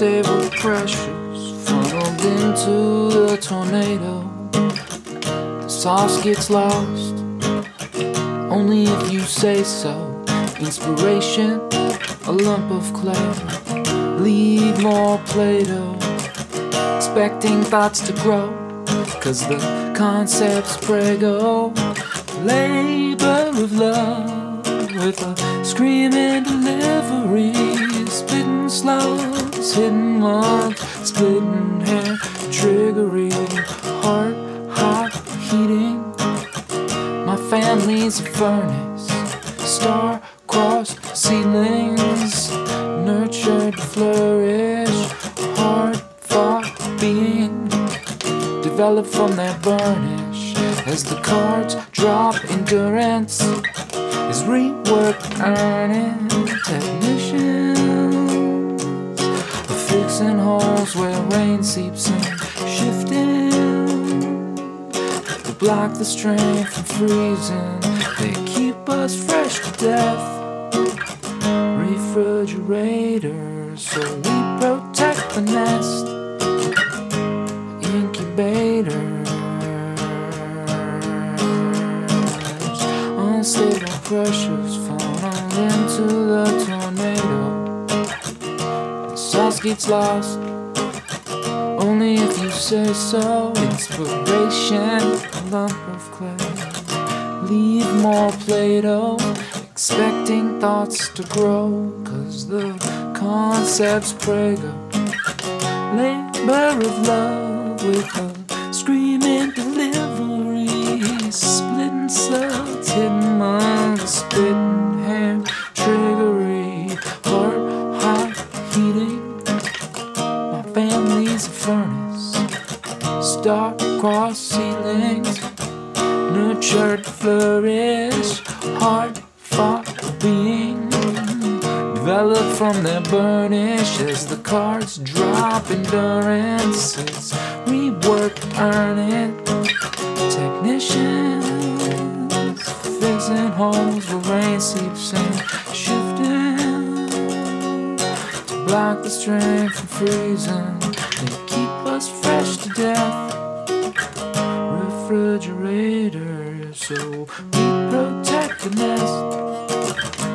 Unstable pressures funneled into the tornado. The sauce gets lost, only if you say so. Inspiration, a lump of clay. Leave more Play Doh, expecting thoughts to grow. Cause the concept's prego. Labor of love with a screaming delivery. Mugs, splitting hair, triggery. Heart, hot, heating. My family's a furnace. Star crossed ceilings, nurtured flourish. Hard fought being developed from that burnish. As the cards drop, endurance is rework earning. Where rain seeps in, shifting to block the strain from freezing. They keep us fresh to death. Refrigerators, so we protect the nest. Incubators, unstable pressures funnel into the tornado. The sauce gets lost. Say so. Inspiration, a lump of clay. Leave more Play Doh, expecting thoughts to grow. Cause the concept's prego. Labor of love with a screaming delivery. Splitting slugs, hitting mugs, spitting hair, triggery. Heart, hot, heating. My family's a furnace. Star-crossed ceilings, nurtured flourish. Heart fought being developed from their burnish as the cards drop endurance. It's reworked, earn it. Technicians fixing holes where rain seeps in, shifting to block the strain from freezing. They keep us fresh So we protect the nest.